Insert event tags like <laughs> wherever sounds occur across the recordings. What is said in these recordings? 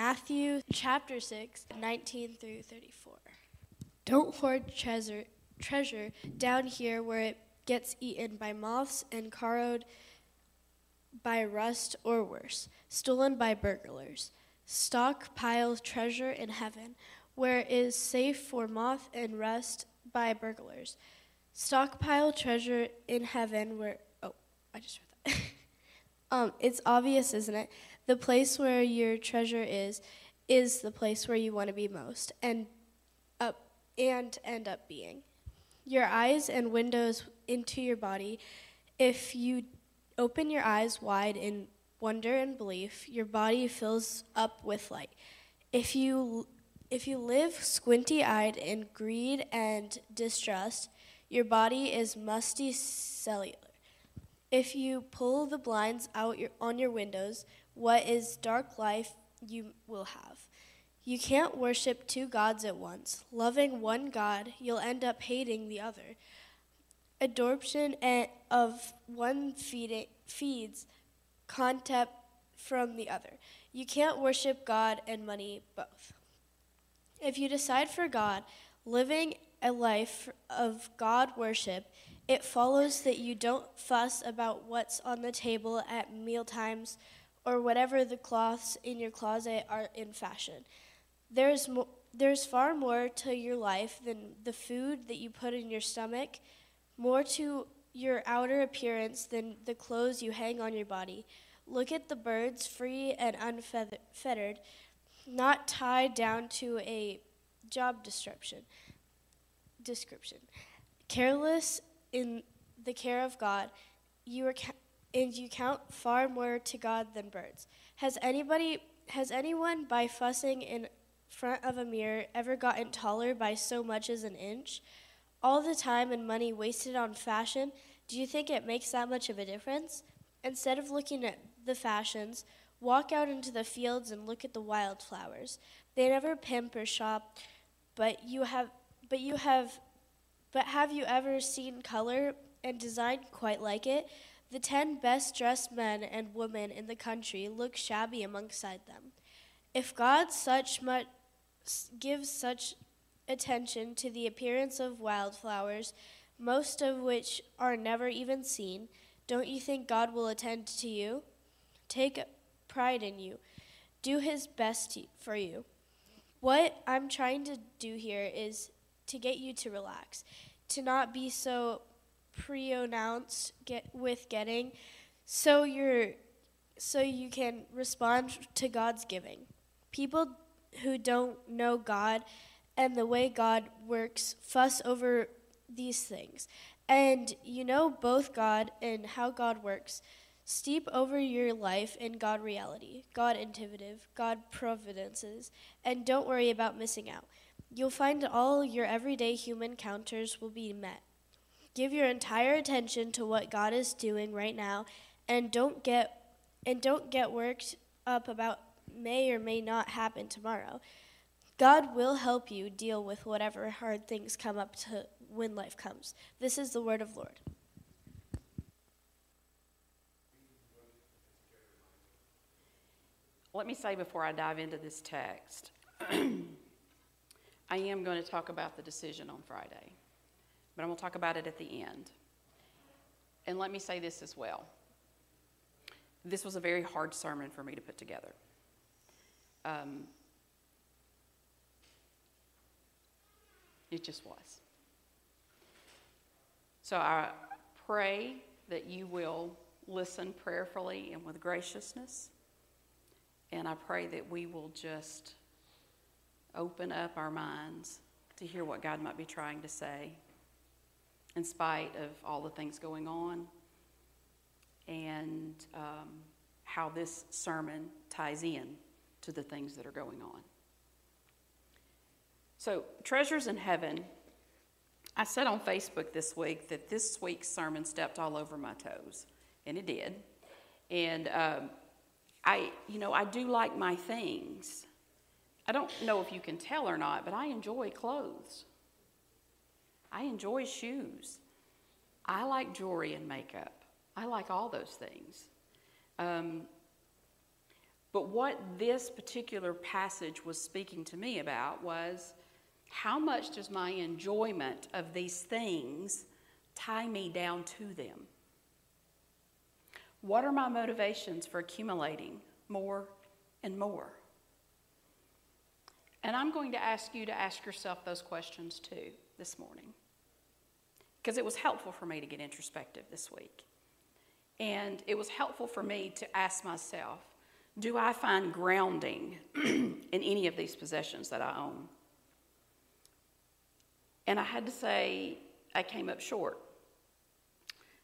Matthew chapter 6, 19 through 34. Don't hoard treasure, treasure down here where it gets eaten by moths and corroded by rust or worse, stolen by burglars. Stockpile treasure in heaven, where it is safe for moth and rust by burglars. Stockpile treasure in heaven, where oh, I just read that. <laughs> um, it's obvious, isn't it? The place where your treasure is, is the place where you want to be most, and up and end up being. Your eyes and windows into your body. If you open your eyes wide in wonder and belief, your body fills up with light. If you if you live squinty-eyed in greed and distrust, your body is musty cellular. If you pull the blinds out your, on your windows, what is dark life you will have. You can't worship two gods at once. Loving one God, you'll end up hating the other. Adoption of one feeds contempt from the other. You can't worship God and money both. If you decide for God, living a life of God worship, it follows that you don't fuss about what's on the table at meal times or whatever the cloths in your closet are in fashion. There's, mo- there's far more to your life than the food that you put in your stomach, more to your outer appearance than the clothes you hang on your body. Look at the birds, free and unfettered, not tied down to a job description. Description. Careless in the care of God, you are ca- and you count far more to God than birds. Has anybody has anyone by fussing in front of a mirror ever gotten taller by so much as an inch? All the time and money wasted on fashion, do you think it makes that much of a difference? Instead of looking at the fashions, walk out into the fields and look at the wildflowers. They never pimp or shop, but you have but you have but have you ever seen color and design quite like it? The ten best dressed men and women in the country look shabby alongside them. If God such much gives such attention to the appearance of wildflowers, most of which are never even seen, don't you think God will attend to you? Take pride in you. Do his best for you. What I'm trying to do here is to get you to relax, to not be so pre-announced get, with getting, so you're so you can respond to God's giving. People who don't know God and the way God works fuss over these things. And you know both God and how God works. Steep over your life in God reality, God intuitive, God providences, and don't worry about missing out. You'll find all your everyday human counters will be met. Give your entire attention to what God is doing right now and don't get and don't get worked up about may or may not happen tomorrow. God will help you deal with whatever hard things come up to when life comes. This is the word of Lord. Let me say before I dive into this text, <clears throat> I am going to talk about the decision on Friday, but I'm going to talk about it at the end. And let me say this as well. This was a very hard sermon for me to put together. Um, It just was. So I pray that you will listen prayerfully and with graciousness. And I pray that we will just open up our minds to hear what God might be trying to say in spite of all the things going on and um, how this sermon ties in to the things that are going on. So, Treasures in Heaven, I said on Facebook this week that this week's sermon stepped all over my toes, and it did. And um, I, you know, I do like my things. I don't know if you can tell or not, but I enjoy clothes. I enjoy shoes. I like jewelry and makeup. I like all those things. Um, But what this particular passage was speaking to me about was how much does my enjoyment of these things tie me down to them? What are my motivations for accumulating more and more? And I'm going to ask you to ask yourself those questions too this morning. Because it was helpful for me to get introspective this week. And it was helpful for me to ask myself do I find grounding <clears throat> in any of these possessions that I own? And I had to say, I came up short.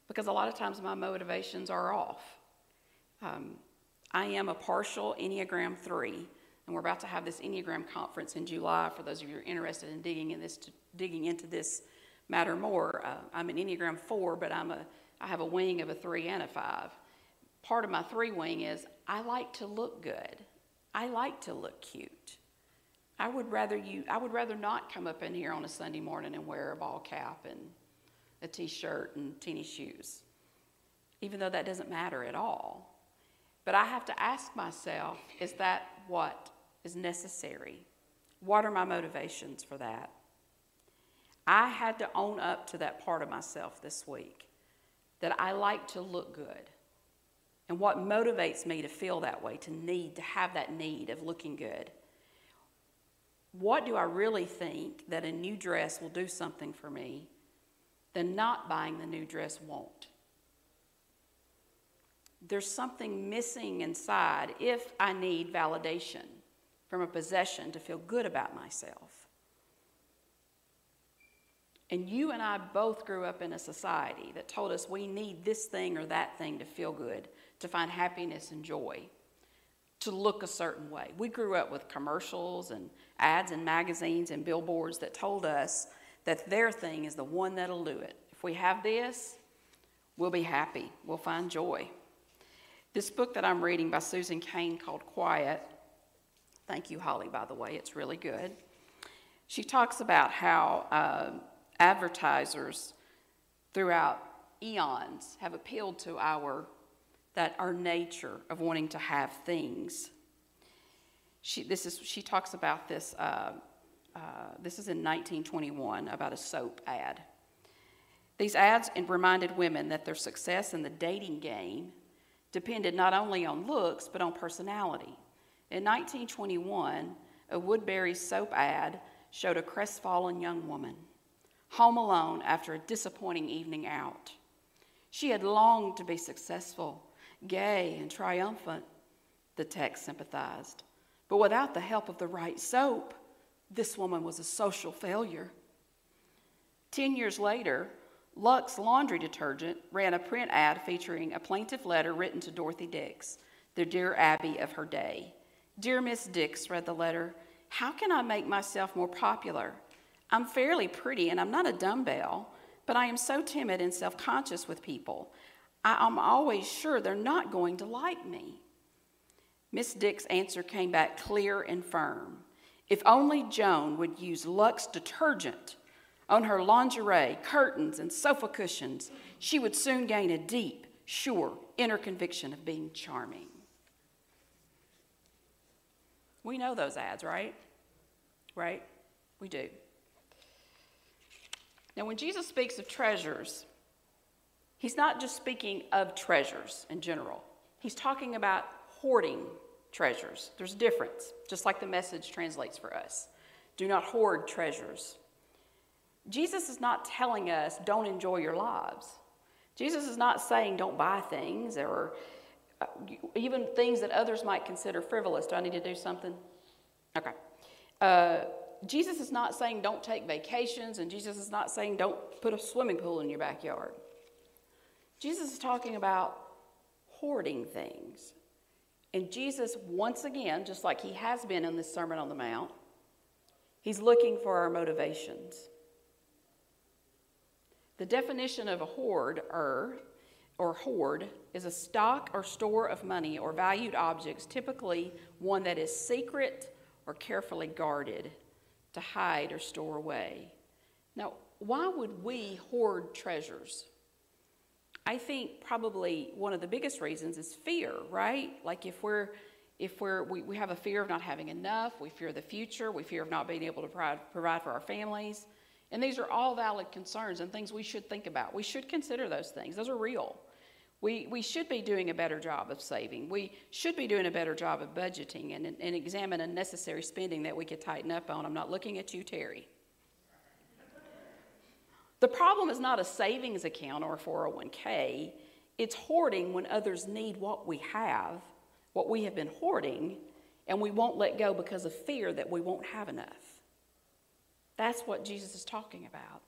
Because a lot of times my motivations are off. Um, I am a partial Enneagram 3, and we're about to have this Enneagram conference in July for those of you who are interested in digging, in this, digging into this matter more. Uh, I'm an Enneagram 4, but I'm a, I have a wing of a 3 and a 5. Part of my 3 wing is I like to look good. I like to look cute. I would rather you I would rather not come up in here on a Sunday morning and wear a ball cap and a t-shirt and teeny shoes. Even though that doesn't matter at all. But I have to ask myself, is that what is necessary? What are my motivations for that? I had to own up to that part of myself this week that I like to look good. And what motivates me to feel that way, to need, to have that need of looking good? What do I really think that a new dress will do something for me than not buying the new dress won't? There's something missing inside if I need validation from a possession to feel good about myself. And you and I both grew up in a society that told us we need this thing or that thing to feel good, to find happiness and joy, to look a certain way. We grew up with commercials and ads and magazines and billboards that told us that their thing is the one that'll do it. If we have this, we'll be happy, we'll find joy. This book that I'm reading by Susan Cain called Quiet, thank you, Holly, by the way, it's really good. She talks about how. Uh, advertisers throughout eons have appealed to our that our nature of wanting to have things. She, this is, she talks about this. Uh, uh, this is in 1921 about a soap ad. These ads reminded women that their success in the dating game depended not only on looks but on personality. In 1921, a Woodbury soap ad showed a crestfallen young woman home alone after a disappointing evening out. She had longed to be successful, gay, and triumphant, the text sympathized. But without the help of the right soap, this woman was a social failure. Ten years later, Lux Laundry Detergent ran a print ad featuring a plaintive letter written to Dorothy Dix, the dear Abby of her day. Dear Miss Dix, read the letter, how can I make myself more popular? I'm fairly pretty and I'm not a dumbbell, but I am so timid and self conscious with people. I, am always sure they're not going to like me. Miss Dix's answer came back clear and firm. If only Joan would use Lux detergent on her lingerie, curtains, and sofa cushions, she would soon gain a deep, sure inner conviction of being charming. We know those ads, right? Right? We do. Now, when Jesus speaks of treasures, he's not just speaking of treasures in general, he's talking about hoarding treasures. There's a difference, just like the message translates for us. Do not hoard treasures. Jesus is not telling us don't enjoy your lives. Jesus is not saying don't buy things or even things that others might consider frivolous. Do I need to do something? Okay. Uh, Jesus is not saying don't take vacations, and Jesus is not saying don't put a swimming pool in your backyard. Jesus is talking about hoarding things. And Jesus, once again, just like he has been in this Sermon on the Mount, he's looking for our motivations. The definition of a hoard or, hoard is a stock or store of money or valued objects, typically one that is secret or carefully guarded to hide or store away. Now, why would we hoard treasures? I think probably one of the biggest reasons is fear, right? Like if we're if we're, we, we have a fear of not having enough, we fear the future, we fear of not being able to provide, provide for our families. And these are all valid concerns and things we should think about. We should consider those things, those are real. We, we should be doing a better job of saving. We should be doing a better job of budgeting and, and examine unnecessary spending that we could tighten up on. I'm not looking at you, Terry. The problem is not a savings account or a 401k, it's hoarding when others need what we have, what we have been hoarding, and we won't let go because of fear that we won't have enough. That's what Jesus is talking about.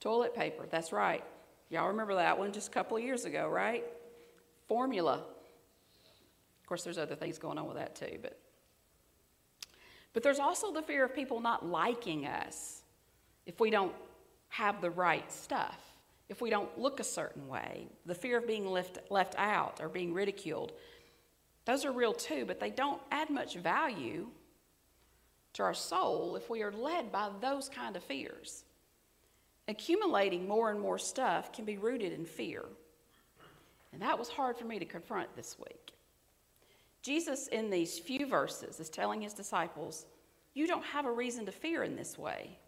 Toilet paper, that's right. Y'all remember that one just a couple of years ago, right? Formula. Of course, there's other things going on with that too, but but there's also the fear of people not liking us if we don't have the right stuff, if we don't look a certain way, the fear of being left, left out or being ridiculed. Those are real too, but they don't add much value to our soul if we are led by those kind of fears. Accumulating more and more stuff can be rooted in fear. And that was hard for me to confront this week. Jesus, in these few verses, is telling his disciples, You don't have a reason to fear in this way.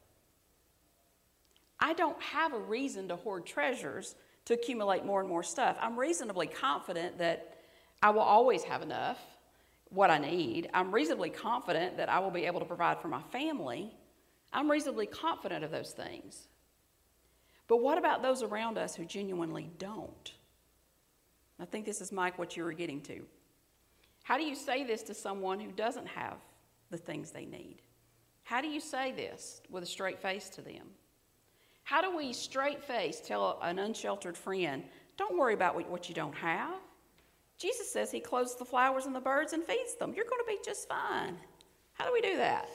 I don't have a reason to hoard treasures to accumulate more and more stuff. I'm reasonably confident that I will always have enough, what I need. I'm reasonably confident that I will be able to provide for my family. I'm reasonably confident of those things. But what about those around us who genuinely don't? I think this is, Mike, what you were getting to. How do you say this to someone who doesn't have the things they need? How do you say this with a straight face to them? How do we straight face tell an unsheltered friend, don't worry about what you don't have? Jesus says he clothes the flowers and the birds and feeds them. You're going to be just fine. How do we do that?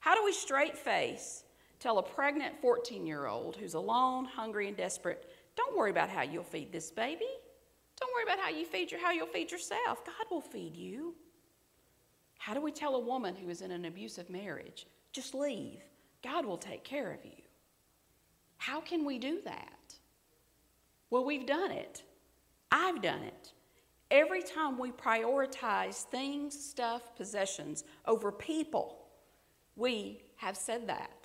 How do we straight face tell a pregnant 14 year old who's alone, hungry, and desperate, don't worry about how you'll feed this baby? Don't worry about how you feed your, how you'll feed yourself. God will feed you. How do we tell a woman who is in an abusive marriage, just leave? God will take care of you. How can we do that? Well, we've done it. I've done it. Every time we prioritize things, stuff, possessions over people, we have said that.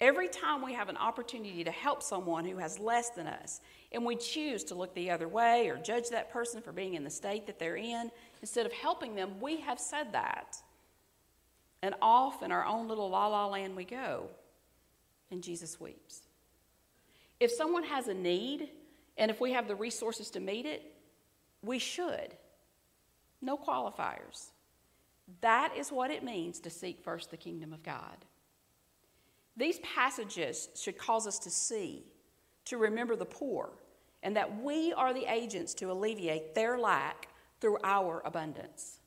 Every time we have an opportunity to help someone who has less than us, and we choose to look the other way or judge that person for being in the state that they're in, instead of helping them, we have said that. And off in our own little la la land we go, and Jesus weeps. If someone has a need, and if we have the resources to meet it, we should. No qualifiers. That is what it means to seek first the kingdom of God. These passages should cause us to see, to remember the poor, and that we are the agents to alleviate their lack through our abundance.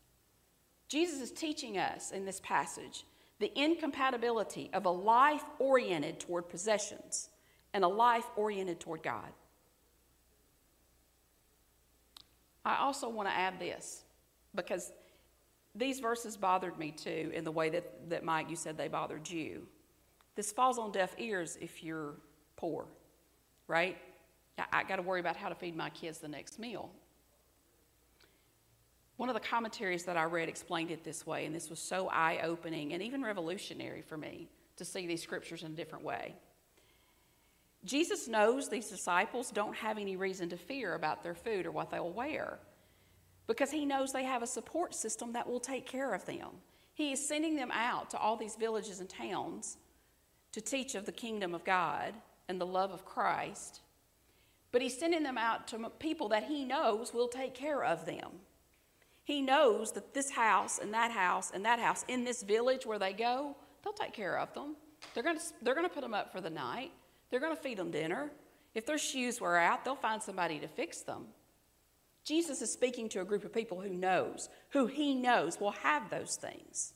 Jesus is teaching us in this passage the incompatibility of a life oriented toward possessions and a life oriented toward God. I also want to add this because these verses bothered me too in the way that, that Mike, you said they bothered you. This falls on deaf ears if you're poor, right? I, got to worry about how to feed my kids the next meal. One of the commentaries that I read explained it this way, and this was so eye opening and even revolutionary for me to see these scriptures in a different way. Jesus knows these disciples don't have any reason to fear about their food or what they'll wear because he knows they have a support system that will take care of them. He is sending them out to all these villages and towns to teach of the kingdom of God and the love of Christ. But he's sending them out to people that he knows will take care of them. He knows that this house and that house and that house in this village where they go, they'll take care of them. They're going to, they're going to put them up for the night. They're going to feed them dinner. If their shoes wear out, they'll find somebody to fix them. Jesus is speaking to a group of people who knows, who he knows will have those things.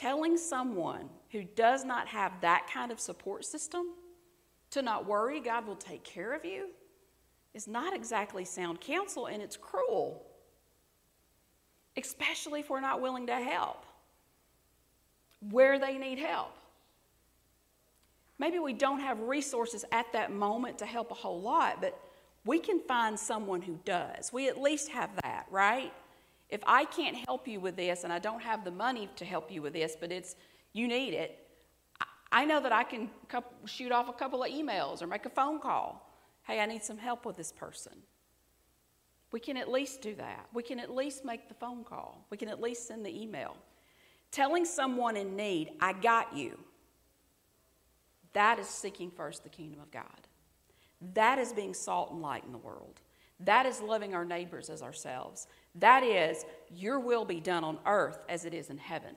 Telling someone who does not have that kind of support system to not worry, God will take care of you, is not exactly sound counsel and it's cruel especially if we're not willing to help where they need help. maybe we don't have resources at that moment to help a whole lot, but we can find someone who does. We at least have that, right? If I can't help you with this and I don't have the money to help you with this, but it's you need it, I know that I can shoot off a couple of emails or make a phone call. Hey, I need some help with this person. We can at least do that. We can at least make the phone call. We can at least send the email. Telling someone in need, I got you, that is seeking first the kingdom of God. That is being salt and light in the world. That is loving our neighbors as ourselves. That is, your will be done on earth as it is in heaven.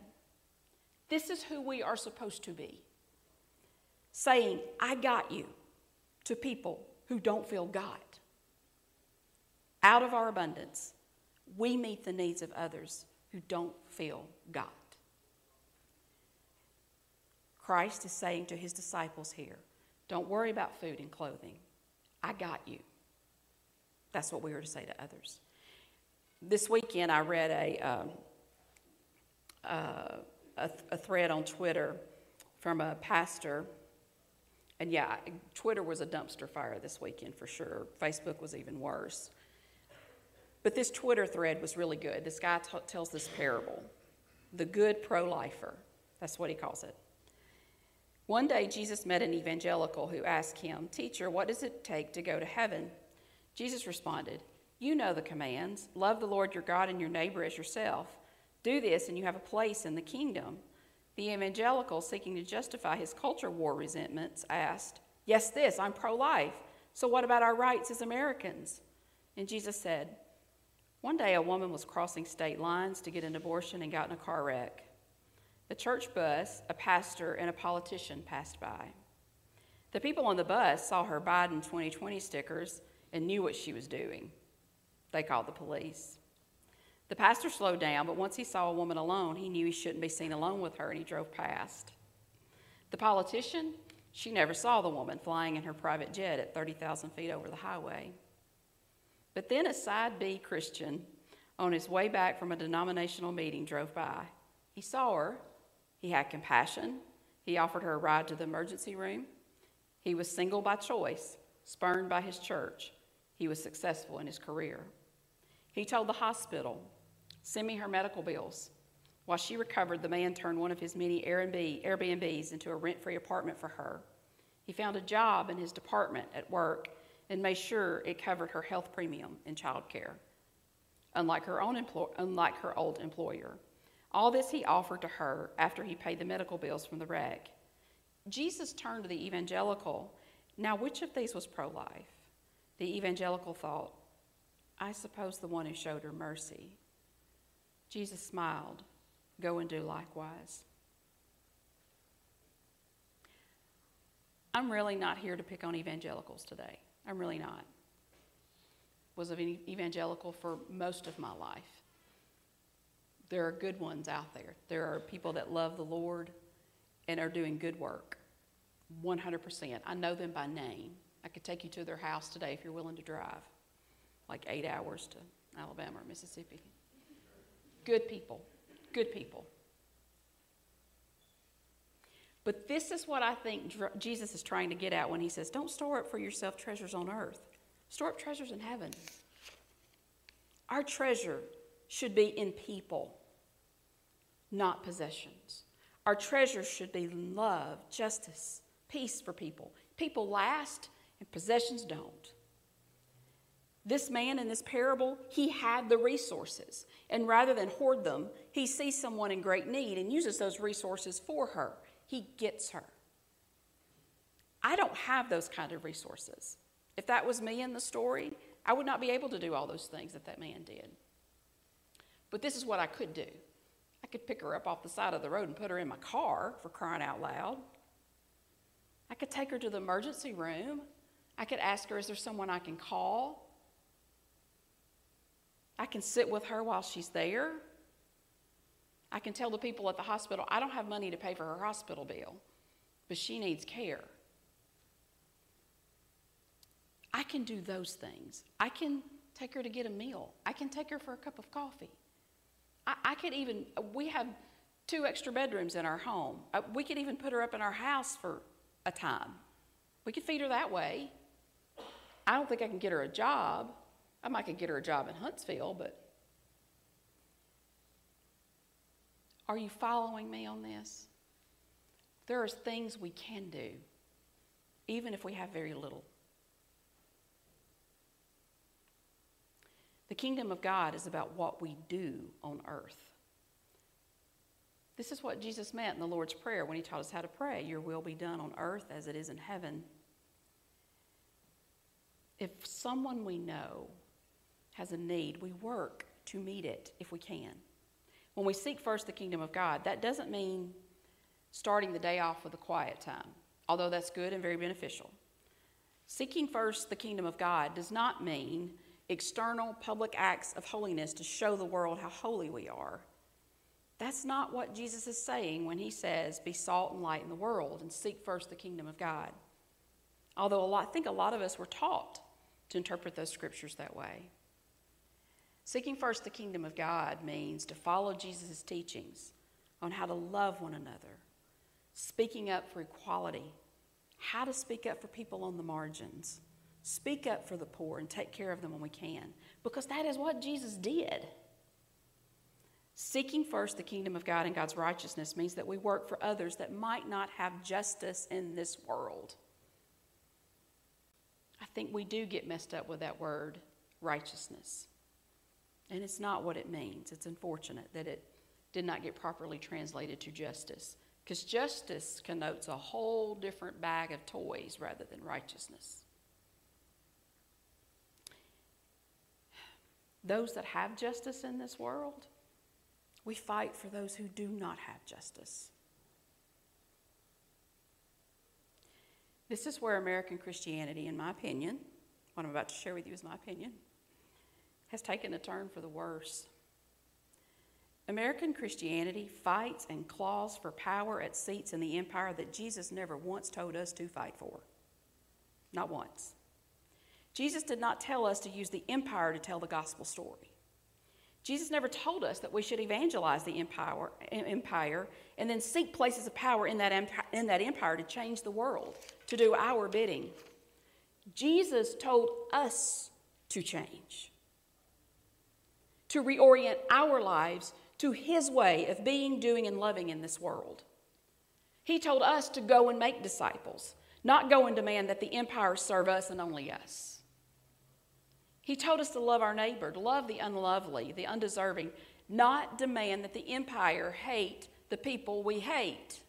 This is who we are supposed to be. Saying, I got you to people who don't feel God. Out of our abundance, we meet the needs of others who don't feel God. Christ is saying to his disciples here, don't worry about food and clothing. I got you. That's what we are to say to others. This weekend, I read a, um, uh, a, a thread on Twitter from a pastor. And yeah, Twitter was a dumpster fire this weekend for sure. Facebook was even worse. But this Twitter thread was really good. This guy t- tells this parable the good pro lifer. That's what he calls it. One day, Jesus met an evangelical who asked him, Teacher, what does it take to go to heaven? Jesus responded, You know the commands love the Lord your God and your neighbor as yourself. Do this, and you have a place in the kingdom. The evangelical, seeking to justify his culture war resentments, asked, Yes, this, I'm pro life. So what about our rights as Americans? And Jesus said, One day a woman was crossing state lines to get an abortion and got in a car wreck. A church bus, a pastor, and a politician passed by. The people on the bus saw her Biden 2020 stickers and knew what she was doing. They called the police. The pastor slowed down, but once he saw a woman alone, he knew he shouldn't be seen alone with her and he drove past. The politician, she never saw the woman flying in her private jet at 30,000 feet over the highway. But then a side B Christian on his way back from a denominational meeting drove by. He saw her he had compassion. He offered her a ride to the emergency room. He was single by choice, spurned by his church. He was successful in his career. He told the hospital, Send me her medical bills. While she recovered, the man turned one of his many Airbnbs into a rent free apartment for her. He found a job in his department at work and made sure it covered her health premium and child care, unlike her, own employ- unlike her old employer. All this he offered to her after he paid the medical bills from the wreck. Jesus turned to the evangelical. Now, which of these was pro life? The evangelical thought, I suppose the one who showed her mercy. Jesus smiled. Go and do likewise. I'm really not here to pick on evangelicals today. I'm really not. Was an evangelical for most of my life there are good ones out there. There are people that love the Lord and are doing good work. 100%. I know them by name. I could take you to their house today if you're willing to drive, like eight hours to Alabama or Mississippi. Good people. Good people. But this is what I think Jesus is trying to get at when he says, Don't store up for yourself treasures on earth, store up treasures in heaven. Our treasure should be in people not possessions. Our treasure should be love, justice, peace for people. People last and possessions don't. This man in this parable, he had the resources. And rather than hoard them, he sees someone in great need and uses those resources for her. He gets her. I don't have those kind of resources. If that was me in the story, I would not be able to do all those things that that man did. But this is what I could do I could pick her up off the side of the road and put her in my car for crying out loud. I could take her to the emergency room. I could ask her, is there someone I can call? I can sit with her while she's there. I can tell the people at the hospital, I don't have money to pay for her hospital bill, but she needs care. I can do those things. I can take her to get a meal. I can take her for a cup of coffee. I, I could even, we have two extra bedrooms in our home. Uh, we could even put her up in our house for a time. We could feed her that way. I don't think I can get her a job. I might could get her a job in Huntsville, but are you following me on this? There are things we can do, even if we have very little. The kingdom of God is about what we do on earth. This is what Jesus meant in the Lord's Prayer when he taught us how to pray Your will be done on earth as it is in heaven. If someone we know has a need, we work to meet it if we can. When we seek first the kingdom of God, that doesn't mean starting the day off with a quiet time, although that's good and very beneficial. Seeking first the kingdom of God does not mean external public acts of holiness to show the world how holy we are. That's not what Jesus is saying when he says, Be salt and light in the world and seek first the kingdom of God. Although lot, I think a lot of us were taught to interpret those scriptures that way. Seeking first the kingdom of God means to follow Jesus' teachings on how to love one another, speaking up for equality, how to speak up for people on the margins, speak up for the poor and take care of them when we can, because that is what Jesus did. Seeking first the kingdom of God and God's righteousness means that we work for others that might not have justice in this world. I think we do get messed up with that word, righteousness. And it's not what it means. It's unfortunate that it did not get properly translated to justice. Because justice connotes a whole different bag of toys rather than righteousness. Those that have justice in this world, we fight for those who do not have justice. This is where American Christianity, in my opinion, what I'm about to share with you is my opinion, has taken a turn for the worse. American Christianity fights and claws for power at seats in the empire that Jesus never once told us to fight for. Not once. Jesus did not tell us to use the empire to tell the gospel story. Jesus never told us that we should evangelize the empire, empire and then seek places of power in that, empire, in that empire to change the world, to do our bidding. Jesus told us to change to reorient our lives to His way of being, doing, and loving in this world. He told us to go and make disciples, not go and demand that the empire serve us and only us. He told us to love our neighbor, to love the unlovely, the undeserving, not demand that the empire hate the people we hate.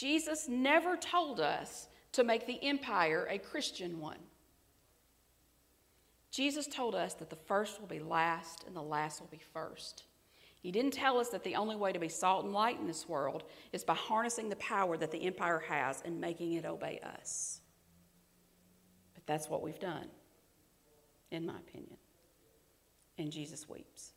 Jesus never told us to make the empire a Christian one. Jesus told us that the first will be last and the last will be first. He didn't tell us that the only way to be salt and light in this world is by harnessing the power that the empire has and making it obey us. But that's what we've done, in my opinion. And Jesus weeps.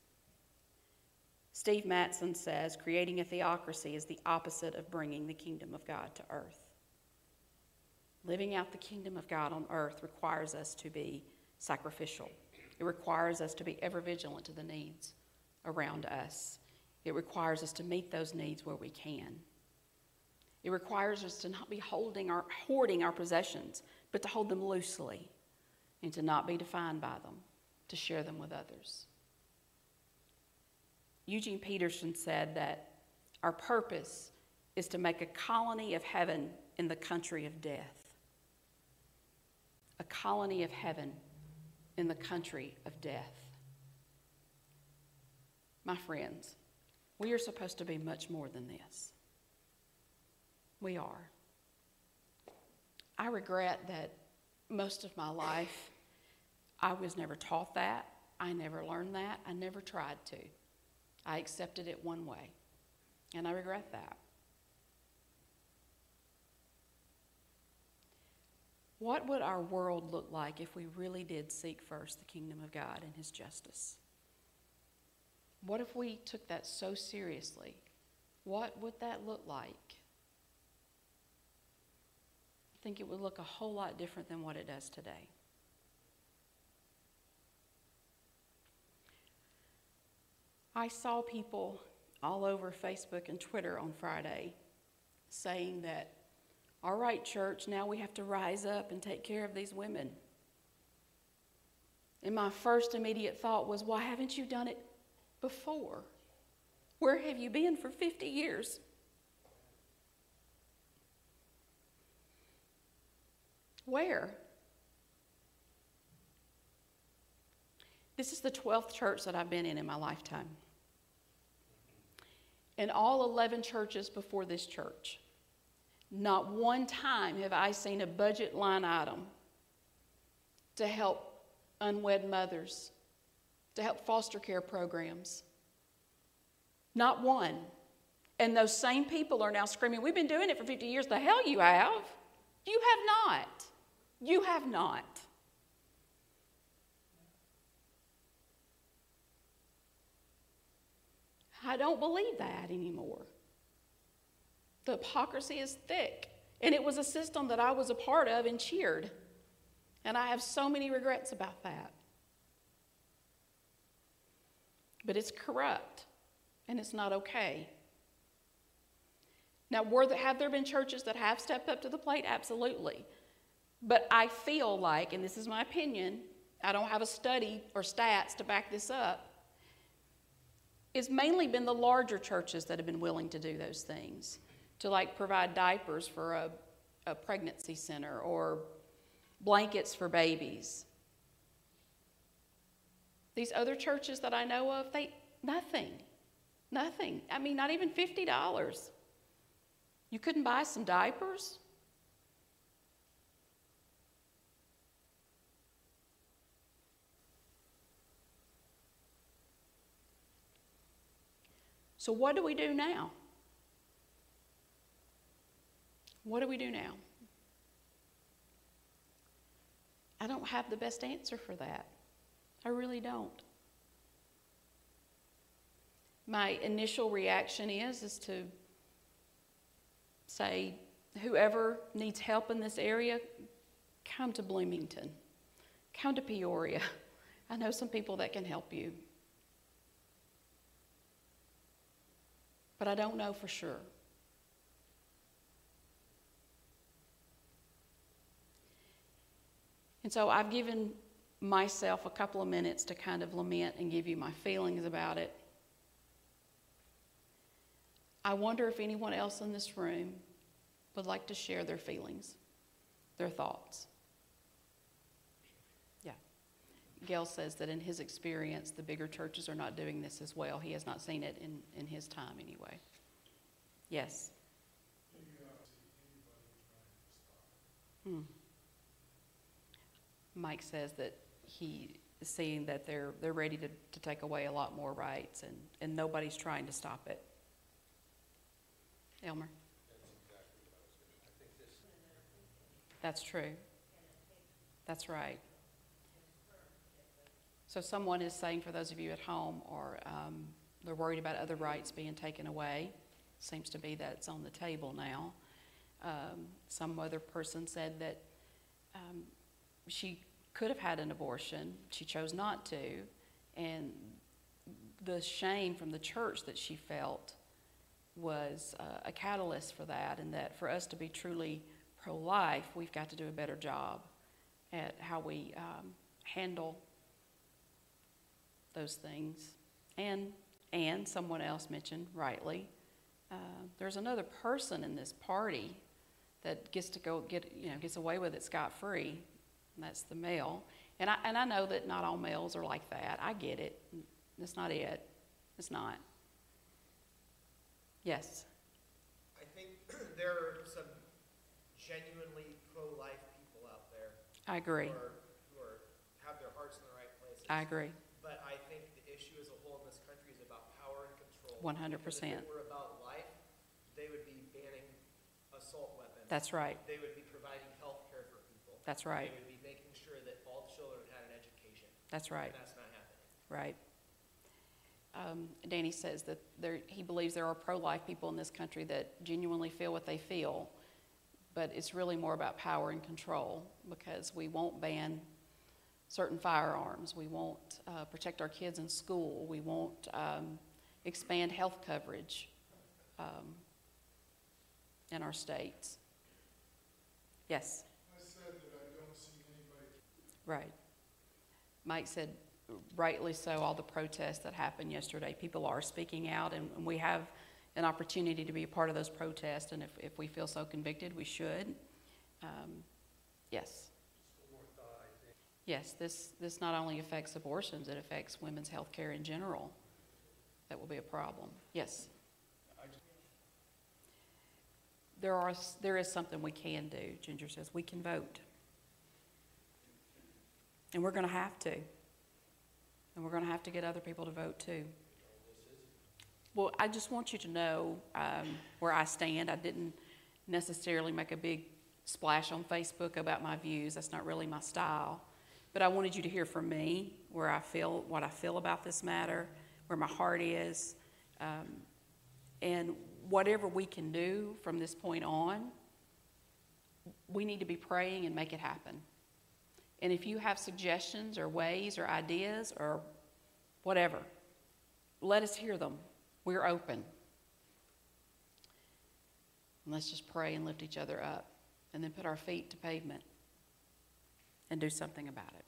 Steve Matson says creating a theocracy is the opposite of bringing the kingdom of God to earth. Living out the kingdom of God on earth requires us to be sacrificial. It requires us to be ever vigilant to the needs around us. It requires us to meet those needs where we can. It requires us to not be holding our, hoarding our possessions, but to hold them loosely and to not be defined by them, to share them with others. Eugene Peterson said that our purpose is to make a colony of heaven in the country of death. A colony of heaven in the country of death. My friends, we are supposed to be much more than this. We are. I regret that most of my life I was never taught that. I never learned that. I never tried to. I accepted it one way. And I regret that. What would our world look like if we really did seek first the kingdom of God and His justice? What if we took that so seriously? What would that look like? I think it would look a whole lot different than what it does today. I saw people all over Facebook and Twitter on Friday saying that, all right, church, now we have to rise up and take care of these women. And my first immediate thought was, why haven't you done it before? Where have you been for 50 years? Where? This is the 12th church that I've been in in my lifetime. In all 11 churches before this church, not one time have I seen a budget line item to help unwed mothers, to help foster care programs. Not one. And those same people are now screaming, We've been doing it for 50 years. The hell you have. You have not. You have not. I don't believe that anymore. The hypocrisy is thick. And it was a system that I was a part of and cheered. And I have so many regrets about that. But it's corrupt and it's not okay. Now, were there, have there been churches that have stepped up to the plate? Absolutely. But I feel like, and this is my opinion, I don't have a study or stats to back this up, it's mainly been the larger churches that have been willing to do those things, to like provide diapers for a, a pregnancy center or blankets for babies. These other churches that I know of, they nothing. Nothing. I mean, not even $50. You couldn't buy some diapers? So, what do we do now? What do we do now? I don't have the best answer for that. I really don't. My initial reaction is is to say whoever needs help in this area come to Bloomington. Come to Peoria. <laughs> I know some people that can help you. But I don't know for sure. And so I've given myself a couple of minutes to kind of lament and give you my feelings about it. I wonder if anyone else in this room would like to share their feelings, their thoughts. Gail says that in his experience, the bigger churches are not doing this as well. He has not seen it in, in his time anyway. Yes. Hmm. Mike says that he is seeing that they're, they're ready to, to take away a lot more rights and, and nobody's trying to stop it. Elmer? That's true. That's right. So someone is saying, for those of you at home, or um, they're worried about other rights being taken away. Seems to be that it's on the table now. Um, some other person said that um, she could have had an abortion. She chose not to. And the shame from the church that she felt was uh, a catalyst for that, and that for us to be truly pro life, we've got to do a better job at how we um, handle those things. And, and someone else mentioned rightly, uh, there's another person in this party that gets to go get, you know, gets away with it scot free, and that's the male. And I, and I know that not all males are like that. I get it. That's not it. It's not. Yes. I think <clears throat> there are some genuinely pro-life people out there. I agree. Who, are, who are, have their hearts in the right places. I agree. 100%. If it were about life, they would be banning assault weapons. That's right. They would be providing health care for people. That's right. They would be making sure that all children had an education. That's right. And that's not happening. Right. Um, Danny says that there, he believes there are pro life people in this country that genuinely feel what they feel, but it's really more about power and control because we won't ban certain firearms. We won't uh, protect our kids in school. We won't um, expand health coverage. Um, in our states. Yes? Right. Mike said, rightly so, all the protests that happened yesterday, people are speaking out, and and we have an opportunity to be a part of those protests, and if, if we feel so convicted, we should. Um, Yes. Yes, this, this not only affects abortions, it affects women's health care in general. That will be a problem. Yes? There are, there is something we can do, Ginger says, we can vote. And we're going to have to. And we're going to have to get other people to vote too. Well, I just want you to know um, where I stand. I didn't necessarily make a big splash on Facebook about my views. That's not really my style. But I wanted you to hear from me where I feel, what I feel about this matter, where my heart is. Um, and whatever we can do from this point on, we need to be praying and make it happen. And if you have suggestions or ways or ideas or whatever, let us hear them. We're open. And let's just pray and lift each other up and then put our feet to pavement and do something about it.